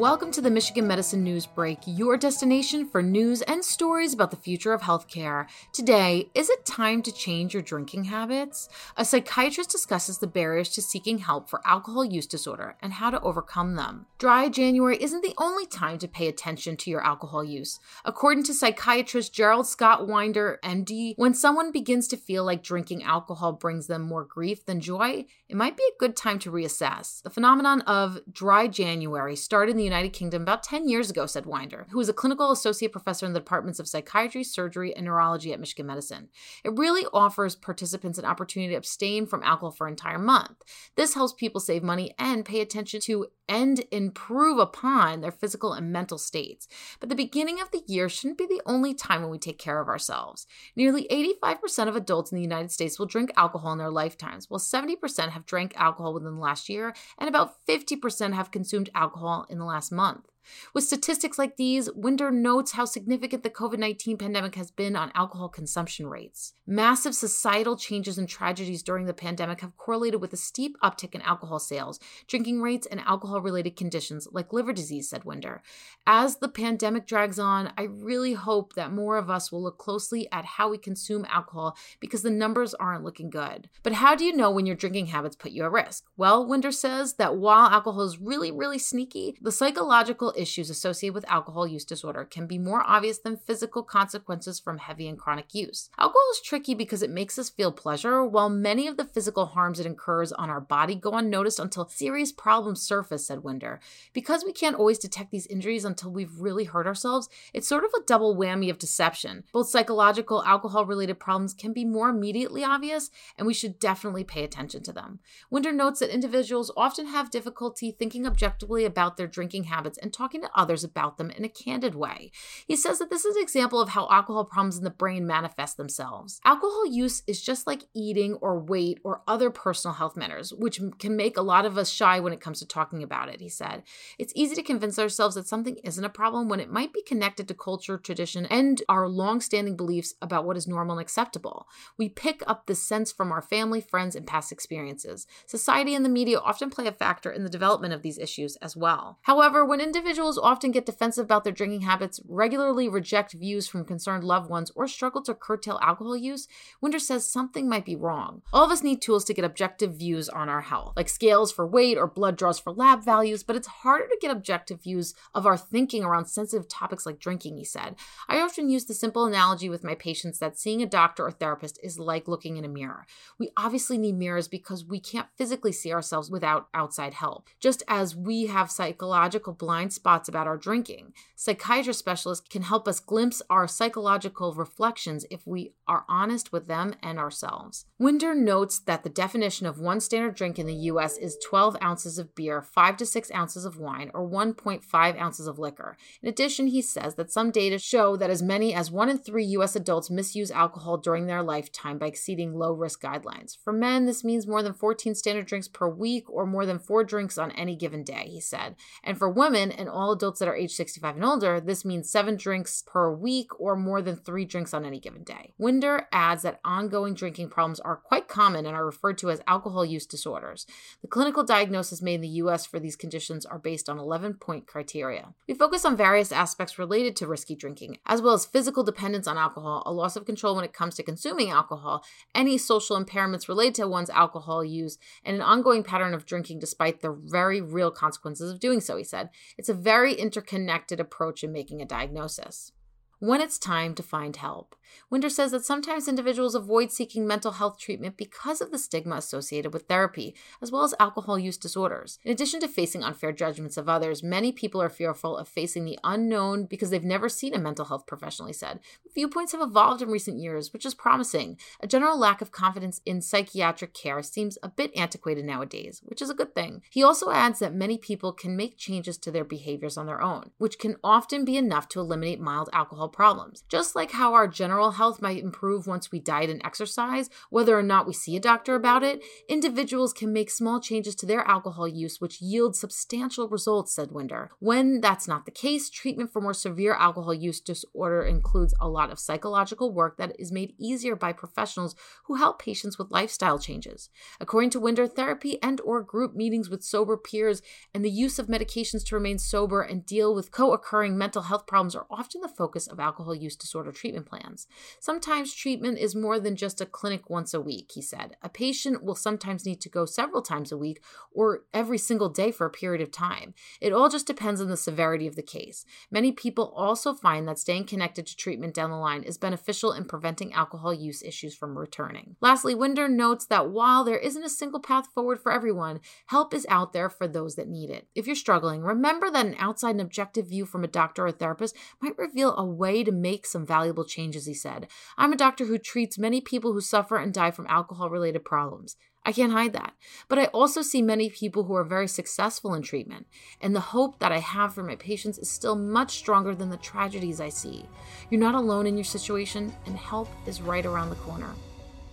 Welcome to the Michigan Medicine News Break, your destination for news and stories about the future of healthcare. Today, is it time to change your drinking habits? A psychiatrist discusses the barriers to seeking help for alcohol use disorder and how to overcome them. Dry January isn't the only time to pay attention to your alcohol use. According to psychiatrist Gerald Scott Winder, MD, when someone begins to feel like drinking alcohol brings them more grief than joy, it might be a good time to reassess. The phenomenon of dry January started in the United Kingdom about 10 years ago, said Winder, who is a clinical associate professor in the departments of psychiatry, surgery, and neurology at Michigan Medicine. It really offers participants an opportunity to abstain from alcohol for an entire month. This helps people save money and pay attention to and improve upon their physical and mental states. But the beginning of the year shouldn't be the only time when we take care of ourselves. Nearly 85% of adults in the United States will drink alcohol in their lifetimes, while 70% have drank alcohol within the last year, and about 50% have consumed alcohol in the last month. With statistics like these, Winder notes how significant the COVID 19 pandemic has been on alcohol consumption rates. Massive societal changes and tragedies during the pandemic have correlated with a steep uptick in alcohol sales, drinking rates, and alcohol related conditions like liver disease, said Winder. As the pandemic drags on, I really hope that more of us will look closely at how we consume alcohol because the numbers aren't looking good. But how do you know when your drinking habits put you at risk? Well, Winder says that while alcohol is really, really sneaky, the psychological issues associated with alcohol use disorder can be more obvious than physical consequences from heavy and chronic use. Alcohol is tricky because it makes us feel pleasure, while many of the physical harms it incurs on our body go unnoticed until serious problems surface, said Winder. Because we can't always detect these injuries until we've really hurt ourselves, it's sort of a double whammy of deception. Both psychological, alcohol related problems can be more immediately obvious, and we should definitely pay attention to them. Winder notes that individuals often have difficulty thinking objectively about their drinking habits and talking to others about them in a candid way. He says that this is an example of how alcohol problems in the brain manifest themselves. Alcohol use is just like eating or weight or other personal health matters, which can make a lot of us shy when it comes to talking about it, he said. It's easy to convince ourselves that something isn't a problem when it might be connected to culture, tradition, and our long-standing beliefs about what is normal and acceptable. We pick up this sense from our family, friends, and past experiences. Society and the media often play a factor in the development of these issues as well. However, when individuals Individuals often get defensive about their drinking habits, regularly reject views from concerned loved ones, or struggle to curtail alcohol use. Winder says something might be wrong. All of us need tools to get objective views on our health, like scales for weight or blood draws for lab values, but it's harder to get objective views of our thinking around sensitive topics like drinking, he said. I often use the simple analogy with my patients that seeing a doctor or therapist is like looking in a mirror. We obviously need mirrors because we can't physically see ourselves without outside help. Just as we have psychological blind spots about our drinking. Psychiatrist specialists can help us glimpse our psychological reflections if we are honest with them and ourselves. Winder notes that the definition of one standard drink in the US is 12 ounces of beer, 5 to 6 ounces of wine, or 1.5 ounces of liquor. In addition, he says that some data show that as many as 1 in 3 US adults misuse alcohol during their lifetime by exceeding low risk guidelines. For men, this means more than 14 standard drinks per week or more than 4 drinks on any given day, he said. And for women, an all adults that are age 65 and older, this means seven drinks per week or more than three drinks on any given day. Winder adds that ongoing drinking problems are quite common and are referred to as alcohol use disorders. The clinical diagnosis made in the US for these conditions are based on 11 point criteria. We focus on various aspects related to risky drinking, as well as physical dependence on alcohol, a loss of control when it comes to consuming alcohol, any social impairments related to one's alcohol use, and an ongoing pattern of drinking despite the very real consequences of doing so, he said. It's a very interconnected approach in making a diagnosis when it's time to find help. Winder says that sometimes individuals avoid seeking mental health treatment because of the stigma associated with therapy, as well as alcohol use disorders. In addition to facing unfair judgments of others, many people are fearful of facing the unknown because they've never seen a mental health professional, he said. Viewpoints have evolved in recent years, which is promising. A general lack of confidence in psychiatric care seems a bit antiquated nowadays, which is a good thing. He also adds that many people can make changes to their behaviors on their own, which can often be enough to eliminate mild alcohol problems. Just like how our general health might improve once we diet and exercise, whether or not we see a doctor about it, individuals can make small changes to their alcohol use which yield substantial results, said Winder. When that's not the case, treatment for more severe alcohol use disorder includes a lot of psychological work that is made easier by professionals who help patients with lifestyle changes. According to Winder, therapy and or group meetings with sober peers and the use of medications to remain sober and deal with co-occurring mental health problems are often the focus of alcohol use disorder treatment plans. Sometimes treatment is more than just a clinic once a week, he said. A patient will sometimes need to go several times a week or every single day for a period of time. It all just depends on the severity of the case. Many people also find that staying connected to treatment down the line is beneficial in preventing alcohol use issues from returning. Lastly, Winder notes that while there isn't a single path forward for everyone, help is out there for those that need it. If you're struggling, remember that an outside and objective view from a doctor or therapist might reveal a way to make some valuable changes, he said. I'm a doctor who treats many people who suffer and die from alcohol related problems. I can't hide that. But I also see many people who are very successful in treatment, and the hope that I have for my patients is still much stronger than the tragedies I see. You're not alone in your situation, and help is right around the corner.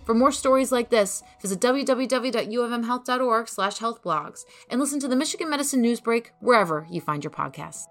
For more stories like this, visit www.uofmhealth.org slash healthblogs and listen to the Michigan Medicine Newsbreak wherever you find your podcasts.